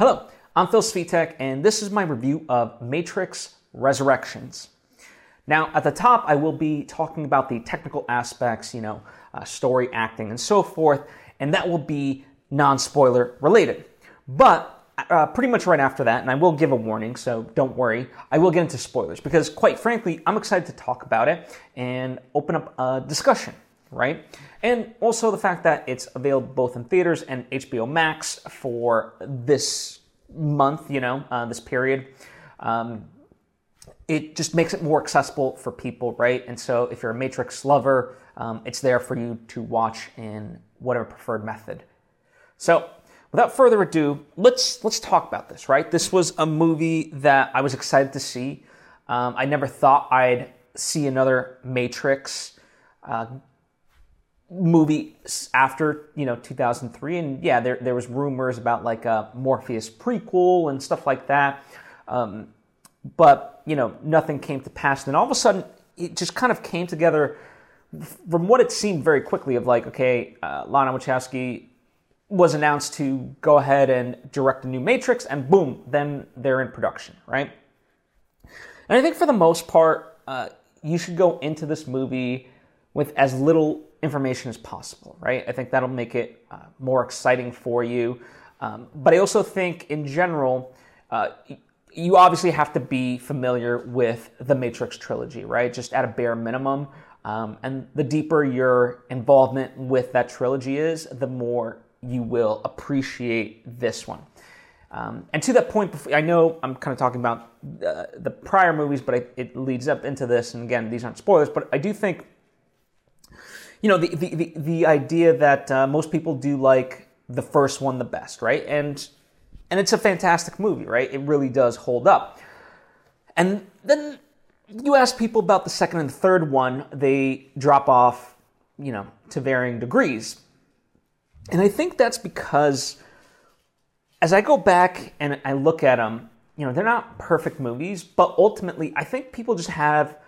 Hello, I'm Phil Svitek, and this is my review of Matrix Resurrections. Now, at the top, I will be talking about the technical aspects, you know, uh, story, acting, and so forth, and that will be non spoiler related. But uh, pretty much right after that, and I will give a warning, so don't worry, I will get into spoilers because, quite frankly, I'm excited to talk about it and open up a discussion, right? And also the fact that it's available both in theaters and HBO Max for this month, you know, uh, this period. Um, it just makes it more accessible for people, right? And so if you're a Matrix lover, um, it's there for you to watch in whatever preferred method. So without further ado, let's let's talk about this, right? This was a movie that I was excited to see. Um, I never thought I'd see another Matrix uh, movie after you know 2003, and yeah, there there was rumors about like a Morpheus prequel and stuff like that. Um, but you know, nothing came to pass. And then all of a sudden, it just kind of came together from what it seemed very quickly. Of like, okay, uh, Lana Wachowski was announced to go ahead and direct a new Matrix, and boom, then they're in production, right? And I think for the most part, uh, you should go into this movie with as little information as possible, right? I think that'll make it uh, more exciting for you. Um, but I also think, in general, uh, you obviously have to be familiar with the Matrix trilogy, right? Just at a bare minimum. Um, and the deeper your involvement with that trilogy is, the more you will appreciate this one. Um, and to that point, I know I'm kind of talking about uh, the prior movies, but it leads up into this. And again, these aren't spoilers, but I do think, you know, the the the, the idea that uh, most people do like the first one the best, right? And and it's a fantastic movie, right? It really does hold up. And then you ask people about the second and third one, they drop off, you know, to varying degrees. And I think that's because as I go back and I look at them, you know, they're not perfect movies, but ultimately, I think people just have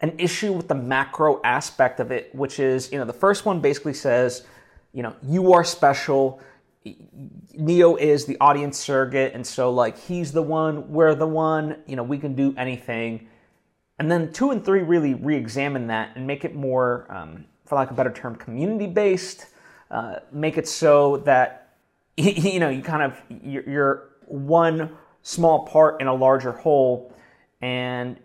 an issue with the macro aspect of it, which is, you know, the first one basically says, you know, you are special. Neo is the audience surrogate, and so like he's the one, we're the one, you know, we can do anything. And then two and three really re-examine that and make it more, um, for lack of a better term, community based uh, make it so that you know you kind of you're one small part in a larger whole and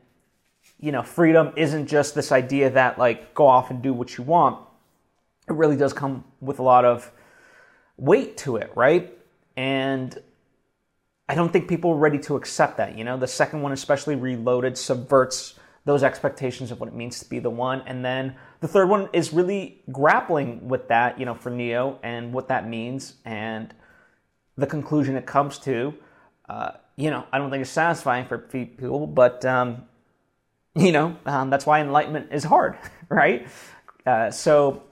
you know freedom isn't just this idea that like go off and do what you want it really does come with a lot of weight to it right and i don't think people are ready to accept that you know the second one especially reloaded subverts those expectations of what it means to be the one. And then the third one is really grappling with that, you know, for Neo and what that means and the conclusion it comes to. Uh, you know, I don't think it's satisfying for people, but, um, you know, um, that's why enlightenment is hard, right? Uh, so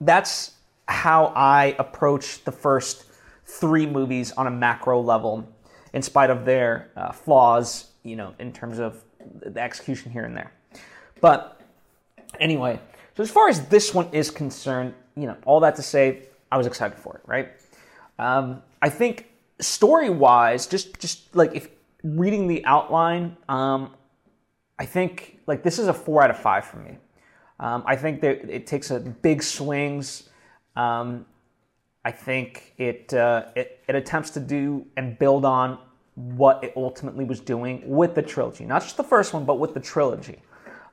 that's how I approach the first three movies on a macro level, in spite of their uh, flaws, you know, in terms of the execution here and there. But anyway, so as far as this one is concerned, you know, all that to say, I was excited for it, right? Um, I think story wise, just just like if reading the outline, um, I think like this is a four out of five for me. Um, I think that it takes a big swings. Um, I think it, uh, it it attempts to do and build on what it ultimately was doing with the trilogy, not just the first one, but with the trilogy.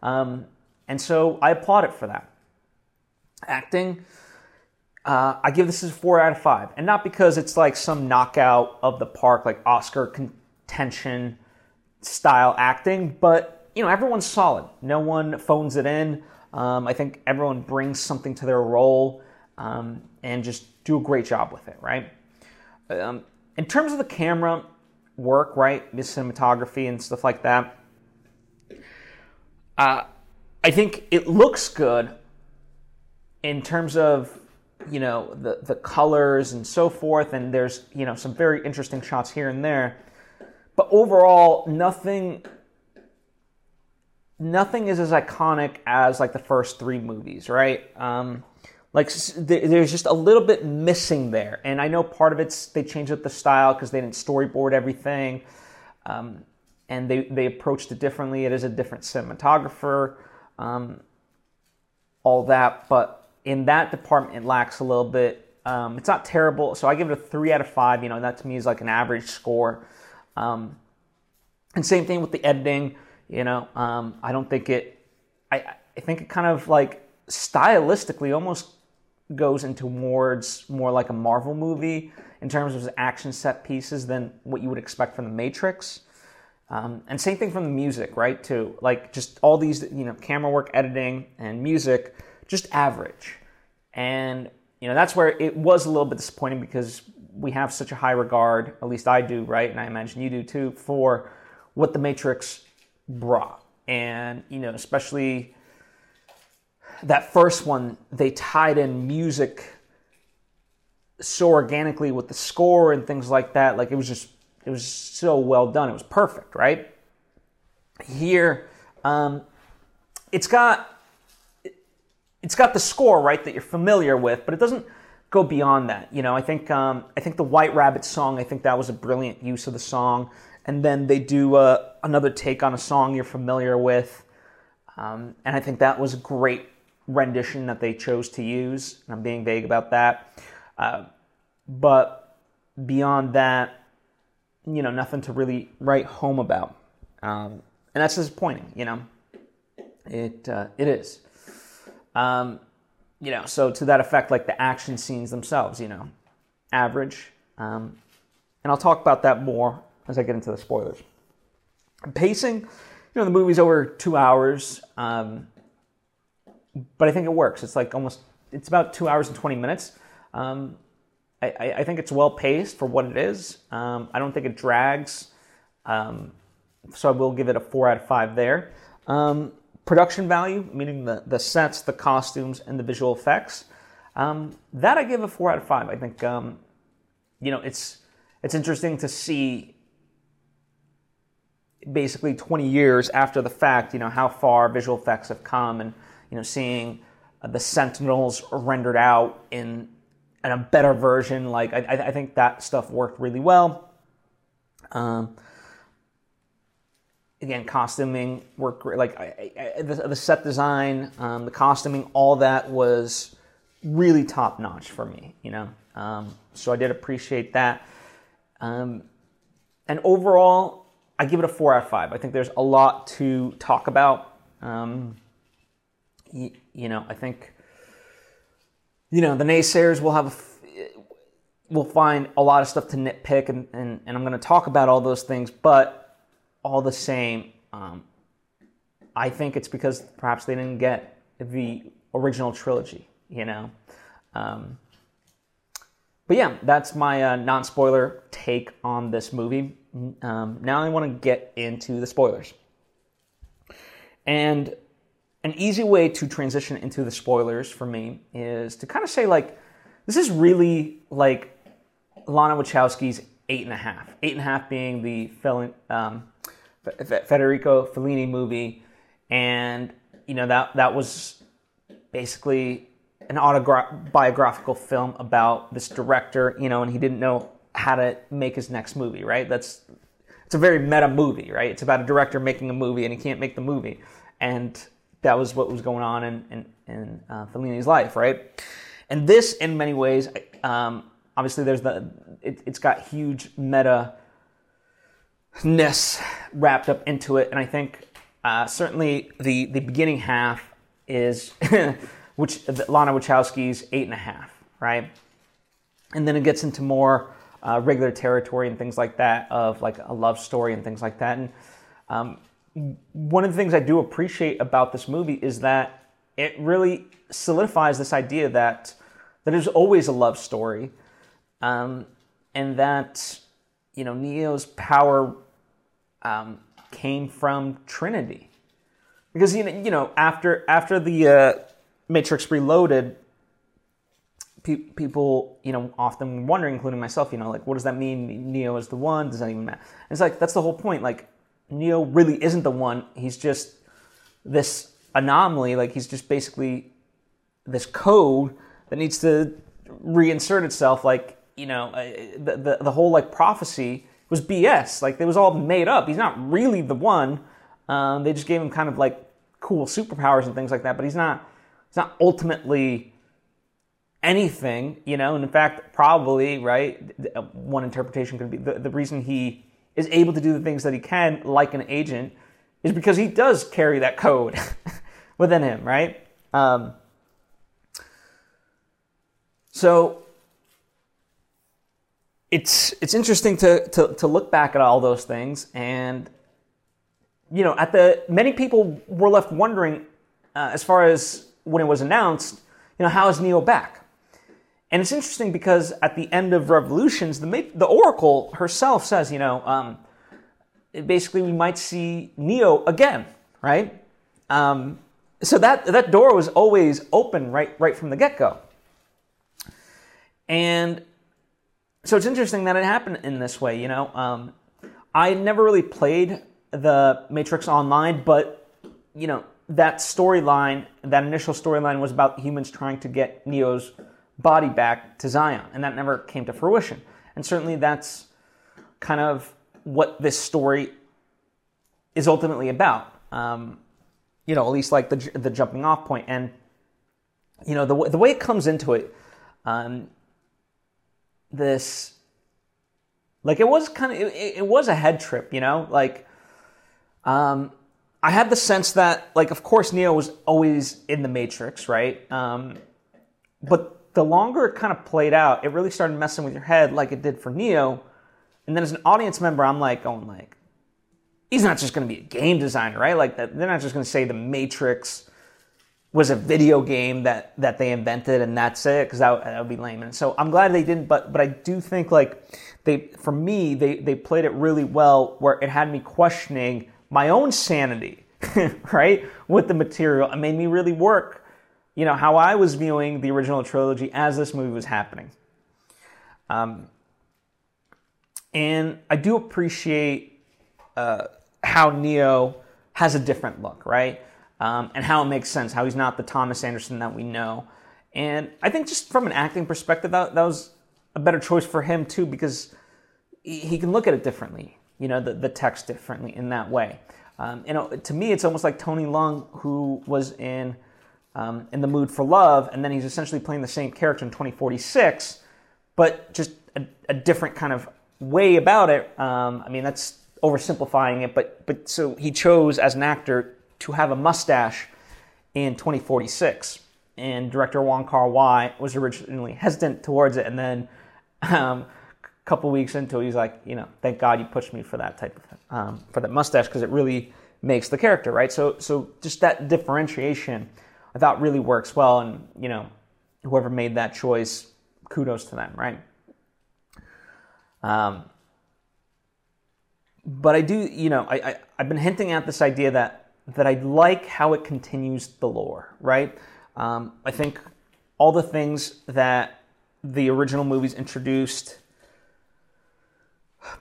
Um, and so I applaud it for that. Acting, uh, I give this a four out of five, and not because it's like some knockout of the park, like Oscar contention style acting, but you know everyone's solid. No one phones it in. Um, I think everyone brings something to their role um, and just do a great job with it, right? Um, in terms of the camera, work, right? The cinematography and stuff like that. Uh, I think it looks good in terms of you know the the colors and so forth, and there's you know some very interesting shots here and there. But overall, nothing nothing is as iconic as like the first three movies, right? Um, like there's just a little bit missing there. And I know part of it's they changed up the style because they didn't storyboard everything, um, and they they approached it differently. It is a different cinematographer, um, all that. But in that department, it lacks a little bit. Um, it's not terrible, so I give it a three out of five. You know, that to me is like an average score. Um, and same thing with the editing. You know, um, I don't think it. I I think it kind of like stylistically almost goes into towards more like a Marvel movie in terms of action set pieces than what you would expect from the Matrix. Um, and same thing from the music, right? Too like just all these, you know, camera work, editing, and music, just average. And you know that's where it was a little bit disappointing because we have such a high regard, at least I do, right? And I imagine you do too, for what the Matrix brought. And you know, especially that first one, they tied in music so organically with the score and things like that. Like it was just, it was so well done. It was perfect, right? Here, um, it's got it's got the score right that you're familiar with, but it doesn't go beyond that. You know, I think um, I think the White Rabbit song. I think that was a brilliant use of the song, and then they do uh, another take on a song you're familiar with, um, and I think that was a great rendition that they chose to use. I'm being vague about that. Uh, but beyond that, you know, nothing to really write home about. Um, and that's disappointing, you know. It, uh, it is. Um, you know, so to that effect, like the action scenes themselves, you know, average. Um, and I'll talk about that more as I get into the spoilers. Pacing, you know, the movie's over two hours. Um, but I think it works. It's like almost it's about two hours and twenty minutes. Um, I, I, think it's well paced for what it is. Um, I don't think it drags, um, so I will give it a four out of five there. Um, production value, meaning the the sets, the costumes, and the visual effects, um, that I give a four out of five. I think um, you know it's it's interesting to see basically 20 years after the fact, you know, how far visual effects have come and you know, seeing uh, the Sentinels rendered out in, in a better version. Like I, I think that stuff worked really well. Um, again, costuming worked great. Like I, I, the, the, set design, um, the costuming, all that was really top notch for me. You know, um, so I did appreciate that. Um, and overall, I give it a four out of five. I think there's a lot to talk about. Um, you, you know, I think, you know, the naysayers will have, will find a lot of stuff to nitpick, and, and, and I'm going to talk about all those things, but all the same, um, I think it's because perhaps they didn't get the original trilogy, you know? Um, but yeah, that's my uh, non spoiler take on this movie. Um, now I want to get into the spoilers. And an easy way to transition into the spoilers for me is to kind of say like this is really like Lana Wachowski's eight and a half. Eight and a half being the Fel- um, Federico Fellini movie, and you know that that was basically an autobiographical film about this director. You know, and he didn't know how to make his next movie. Right? That's it's a very meta movie. Right? It's about a director making a movie and he can't make the movie, and that was what was going on in in, in uh, Fellini's life, right? And this, in many ways, um, obviously, there's the it, has got huge meta ness wrapped up into it, and I think uh, certainly the the beginning half is which Lana Wachowski's eight and a half, right? And then it gets into more uh, regular territory and things like that of like a love story and things like that, and um, one of the things I do appreciate about this movie is that it really solidifies this idea that that there's always a love story, um, and that you know Neo's power um, came from Trinity, because you know you know after after the uh, Matrix Reloaded, pe- people you know often wondering, including myself, you know like what does that mean? Neo is the one. Does that even matter? And it's like that's the whole point. Like Neo really isn't the one. He's just this anomaly. Like he's just basically this code that needs to reinsert itself. Like you know, uh, the, the the whole like prophecy was BS. Like it was all made up. He's not really the one. Um, they just gave him kind of like cool superpowers and things like that, but he's not. He's not ultimately anything, you know. And in fact, probably right. Uh, one interpretation could be the, the reason he is able to do the things that he can, like an agent, is because he does carry that code within him, right? Um, so it's it's interesting to, to to look back at all those things, and you know, at the many people were left wondering, uh, as far as when it was announced, you know, how is Neo back? And it's interesting because at the end of Revolutions, the the Oracle herself says, you know, um, basically we might see Neo again, right? Um, so that that door was always open right right from the get go. And so it's interesting that it happened in this way. You know, um, I never really played the Matrix Online, but you know that storyline, that initial storyline was about humans trying to get Neo's body back to Zion, and that never came to fruition. And certainly, that's kind of what this story is ultimately about. Um, you know, at least like the the jumping off point, and you know the the way it comes into it. Um, this like it was kind of it, it, was a head trip you know like um i had the sense that like of course neo was always in the matrix right um but the longer it kind of played out it really started messing with your head like it did for neo. And then as an audience member i'm like oh, going like he's not just going to be a game designer right? Like they're not just going to say the matrix was a video game that that they invented and that's it because that, that, would be lame. And so i'm glad they didn't but but i do think like they for me they they played it really well where it had me questioning my own sanity right with the material. It made me really work you know how i was viewing the original trilogy as this movie was happening um, and i do appreciate uh, how neo has a different look right um, and how it makes sense, how he's not the Thomas Anderson that we know. And I think just from an acting perspective, that, that was a better choice for him too, because he, can look at it differently, you know, the, the text differently in that way. Um, you know, to me, it's almost like Tony Leung, who was in um, in the mood for love, and then he's essentially playing the same character in 2046, but just a, a different kind of way about it. Um, I mean, that's oversimplifying it, but but so he chose as an actor to have a mustache in 2046. And director Wong Kar Wai was originally hesitant towards it, and then um, a couple weeks into it, he's like, you know, thank God you pushed me for that type of um, for that mustache because it really makes the character right. So so just that differentiation, I thought really works well, and you know, whoever made that choice, kudos to them, right? Um, but I do, you know, I, I I've been hinting at this idea that that I like how it continues the lore, right? Um, I think all the things that the original movies introduced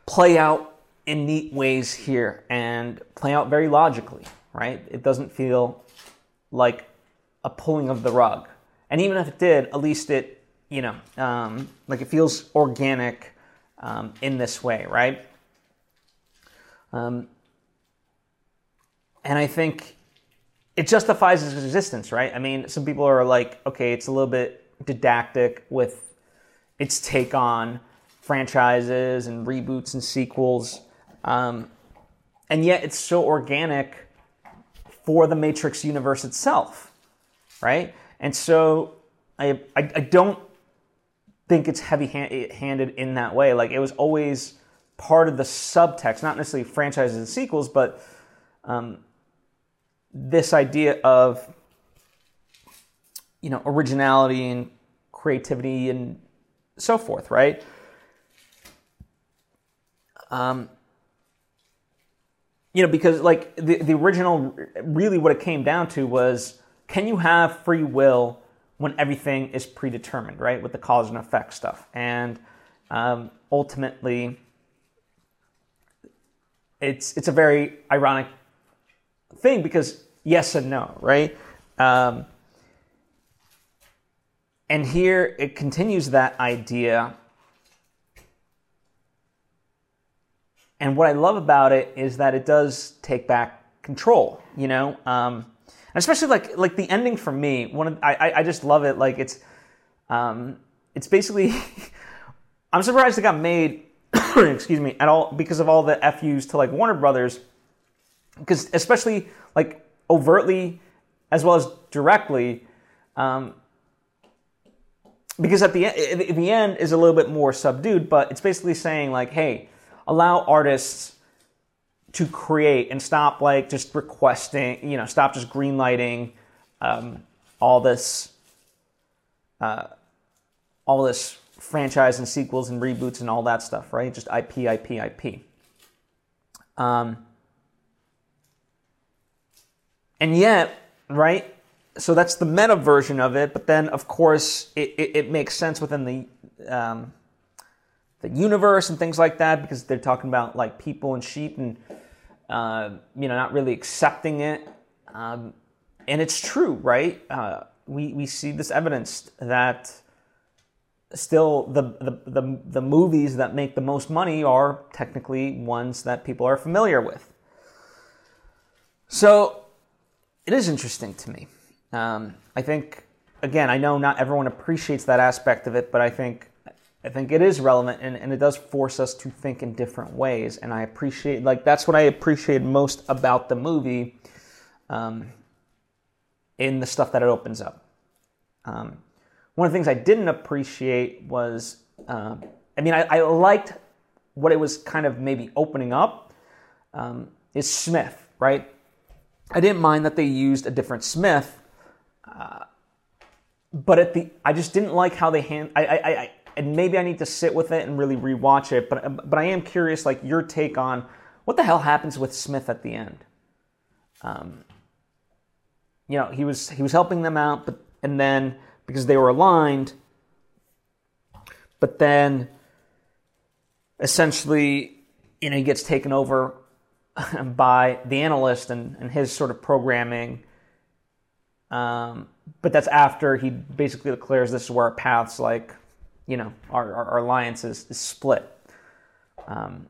play out in neat ways here and play out very logically, right? It doesn't feel like a pulling of the rug. And even if it did, at least it, you know, um, like it feels organic um, in this way, right? Um, and I think it justifies its existence, right? I mean, some people are like, okay, it's a little bit didactic with its take on franchises and reboots and sequels, um, and yet it's so organic for the Matrix universe itself, right? And so I, I, I don't think it's heavy handed in that way. Like it was always part of the subtext, not necessarily franchises and sequels, but um, this idea of you know originality and creativity and so forth, right? Um, you know, because like the, the original, really what it came down to was can you have free will when everything is predetermined, right? With the cause and effect stuff. And um, ultimately, it's, it's a very ironic thing because yes and no, right? Um, and here it continues that idea. And what I love about it is that it does take back control, you know, um, especially like like the ending for me. One of I I just love it. Like it's um, it's basically I'm surprised it got made. excuse me at all because of all the FUs to like Warner Brothers, because especially like overtly as well as directly. Um, because at the end, the end is a little bit more subdued, but it's basically saying like, hey, allow artists to create and stop like just requesting, you know, stop just greenlighting um, all this, uh, all this franchise and sequels and reboots and all that stuff, right? Just IP, IP, IP. Um, and yet, right? So that's the meta version of it, but then of course it, it, it makes sense within the um, the universe and things like that because they're talking about like people and sheep and uh, you know not really accepting it. Um, and it's true, right? Uh, we we see this evidence that still the, the, the the movies that make the most money are technically ones that people are familiar with. So it is interesting to me. Um, I think, again, I know not everyone appreciates that aspect of it, but I think I think it is relevant and, and it does force us to think in different ways. And I appreciate, like, that's what I appreciate most about the movie um, in the stuff that it opens up. Um, one of the things I didn't appreciate was, uh, I mean, I, I, liked what it was kind of maybe opening up, um, is Smith, right? I didn't mind that they used a different Smith, uh, but at the I just didn't like how they hand. I, I, I and maybe I need to sit with it and really rewatch it. But but I am curious, like your take on what the hell happens with Smith at the end. Um, you know, he was he was helping them out, but and then because they were aligned, but then essentially, you know, he gets taken over by the analyst and, and his sort of programming. Um, but that's after he basically declares this is where our paths, like, you know, our, our, our alliance is, is split. Um,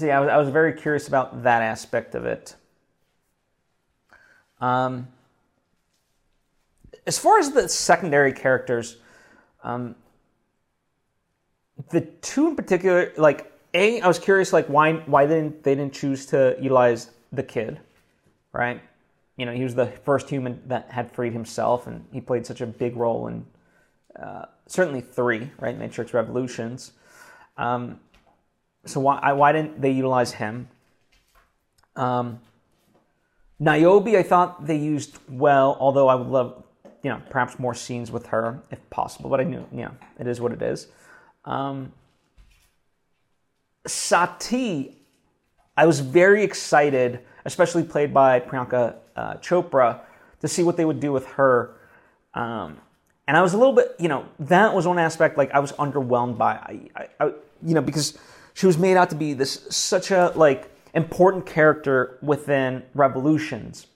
I was, I was very curious about that aspect of it. Um, as far as the secondary characters, um, the two in particular, like a, I was curious, like why why they didn't they didn't choose to utilize the kid, right? You know, he was the first human that had freed himself, and he played such a big role in uh, certainly three, right? Matrix Revolutions. Um, so why why didn't they utilize him? Um, Niobe, I thought they used well, although I would love, you know, perhaps more scenes with her if possible. But I knew, yeah, it is what it is. Um, Sati, I was very excited, especially played by Priyanka uh, Chopra, to see what they would do with her. Um, and I was a little bit, you know, that was one aspect like I was underwhelmed by, I, I, I, you know, because she was made out to be this such a like important character within Revolutions,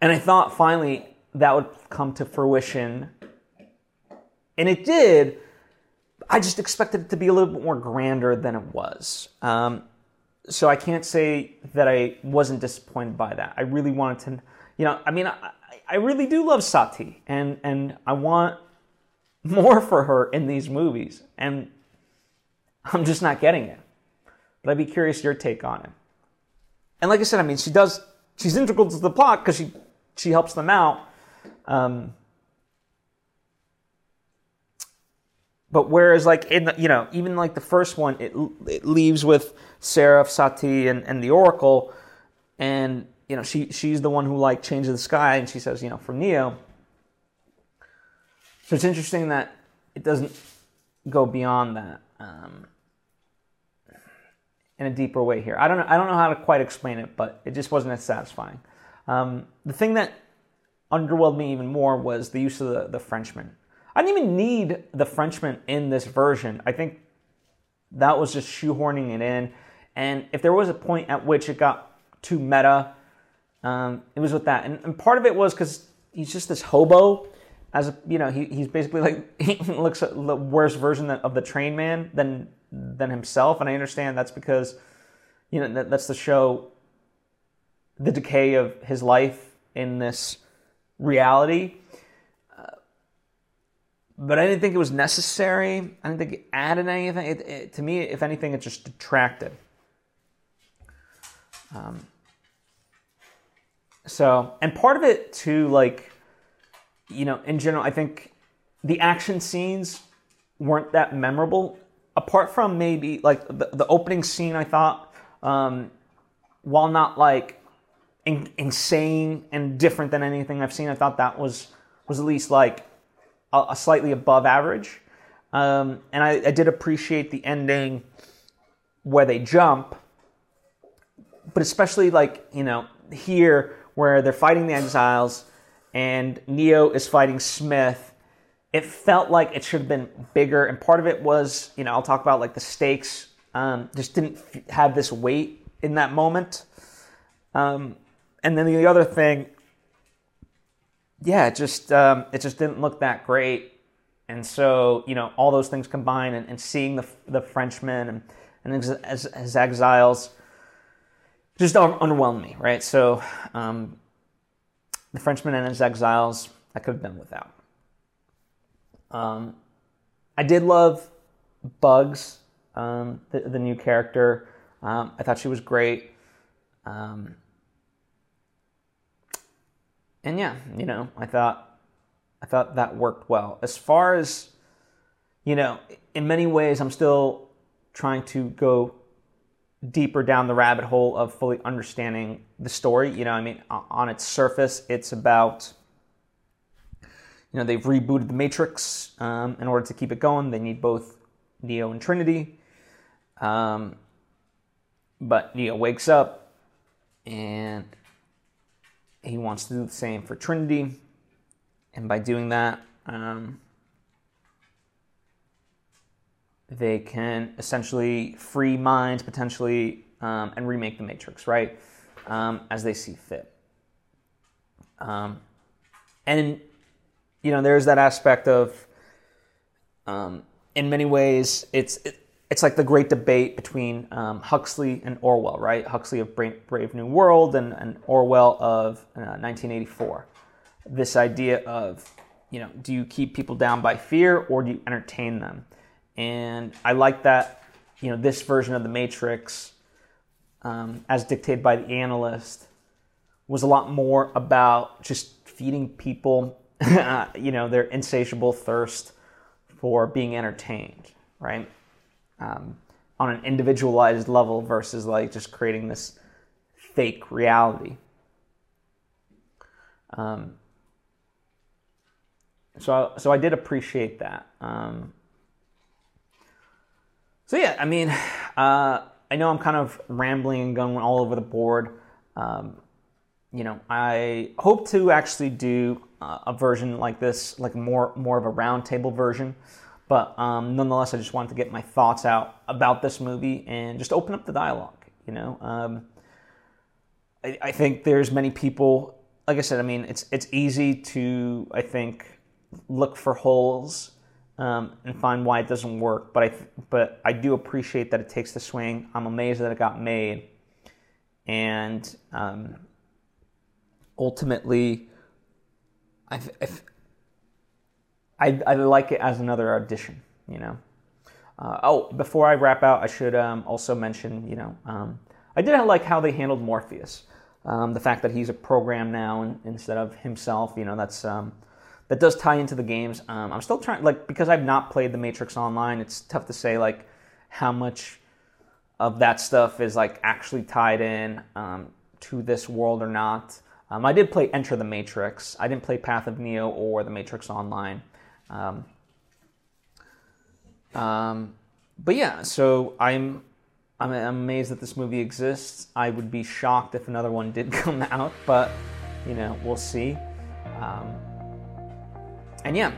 and I thought finally that would come to fruition, and it did. I just expected it to be a little bit more grander than it was. Um, so I can't say that I wasn't disappointed by that. I really wanted to, you know, I mean, I really do love Sati, and and I want more for her in these movies, and I'm just not getting it. But I'd be curious your take on it. And like I said, I mean, she does, she's integral to the plot because she she helps them out. Um, But whereas like in the, you know even like the first one, it it leaves with Seraph, Sati, and, and the Oracle, and you know she she's the one who like changes the sky, and she says you know from Neo. So it's interesting that it doesn't go beyond that um, in a deeper way here. I don't know I don't know how to quite explain it, but it just wasn't as satisfying. Um, the thing that underwhelmed me even more was the use of the, the Frenchman. I didn't even need the Frenchman in this version. I think that was just shoehorning it in. And if there was a point at which it got too meta, um, it was with that. And, and part of it was because he's just this hobo. As a, you know, he, he's basically like he looks at the worst version of the Train Man than than himself, and I understand that's because you know that, that's the show the decay of his life in this reality. Uh, but I didn't think it was necessary. I didn't think it added anything. It, it, to me, if anything, it just detracted. Um, so, and part of it too, like, you know, in general, I think the action scenes weren't that memorable. Apart from maybe like the, the opening scene, I thought, um, while not like in, insane and different than anything I've seen, I thought that was was at least like a, a slightly above average. Um, and I, I did appreciate the ending where they jump, but especially like you know here where they're fighting the exiles and Neo is fighting Smith. It felt like it should have been bigger, and part of it was, you know, I'll talk about like the stakes um, just didn't have this weight in that moment. Um, and then the other thing, yeah, it just um, it just didn't look that great. And so, you know, all those things combined, and, and seeing the the Frenchmen and and his, his, his exiles just underwhelmed me, right? So, um, the Frenchman and his exiles, I could have done without. Um, I did love Bugs, um, the, the, new character. Um, I thought she was great. Um, and yeah, you know, I thought I thought that worked well. As far as you know, in many ways, I'm still trying to go deeper down the rabbit hole of fully understanding the story. You know, I mean, on its surface, it's about, you know, they've rebooted the Matrix um, in order to keep it going. They need both Neo and Trinity. Um, but Neo wakes up and he wants to do the same for Trinity. And by doing that, um, they can essentially free minds potentially um, and remake the Matrix, right? Um, as they see fit. Um, and, you know, there's that aspect of, um, in many ways, it's, it, it's like the great debate between um, Huxley and Orwell, right? Huxley of Brave New World and, and Orwell of uh, 1984. This idea of, you know, do you keep people down by fear or do you entertain them? And I like that. You know, this version of the Matrix, um, as dictated by the analyst, was a lot more about just feeding people, you know, their insatiable thirst for being entertained, right? Um, on an individualized level versus like just creating this fake reality. Um, so, so I did appreciate that. Um, so yeah, I mean, uh, I know I'm kind of rambling and going all over the board. Um, you know, I hope to actually do uh, a version like this, like more more of a roundtable version. But um, nonetheless, I just wanted to get my thoughts out about this movie and just open up the dialogue. You know, um, I, I think there's many people. Like I said, I mean, it's it's easy to I think look for holes um, and find why it doesn't work. But I but I do appreciate that it takes the swing. I'm amazed that it got made, and um, ultimately, I, I I like it as another audition. You know. Uh, oh, before I wrap out, I should um, also mention, you know, um, I did like how they handled Morpheus. Um, the fact that he's a program now instead of himself, you know, that's um, that does tie into the games. Um, I'm still trying, like, because I've not played the Matrix Online, it's tough to say, like, how much of that stuff is, like, actually tied in um, to this world or not. Um, I did play Enter the Matrix. I didn't play Path of Neo or the Matrix Online. Um, um, but yeah, so I'm, I'm amazed that this movie exists. I would be shocked if another one did come out, but you know, we'll see. And yeah,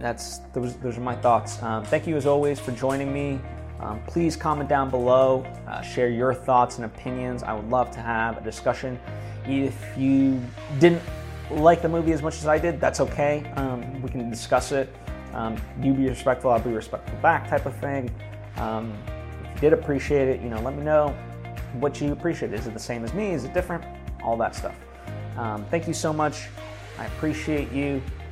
that's those, those are my thoughts. Um, thank you as always for joining me. Um, please comment down below, uh, share your thoughts and opinions. I would love to have a discussion. If you didn't like the movie as much as I did, that's okay. Um, we can discuss it. Um, you be respectful, I'll be respectful back, type of thing. Um, if you did appreciate it, you know, let me know what you appreciate. Is it the same as me? Is it different? All that stuff. Um, thank you so much. I appreciate you,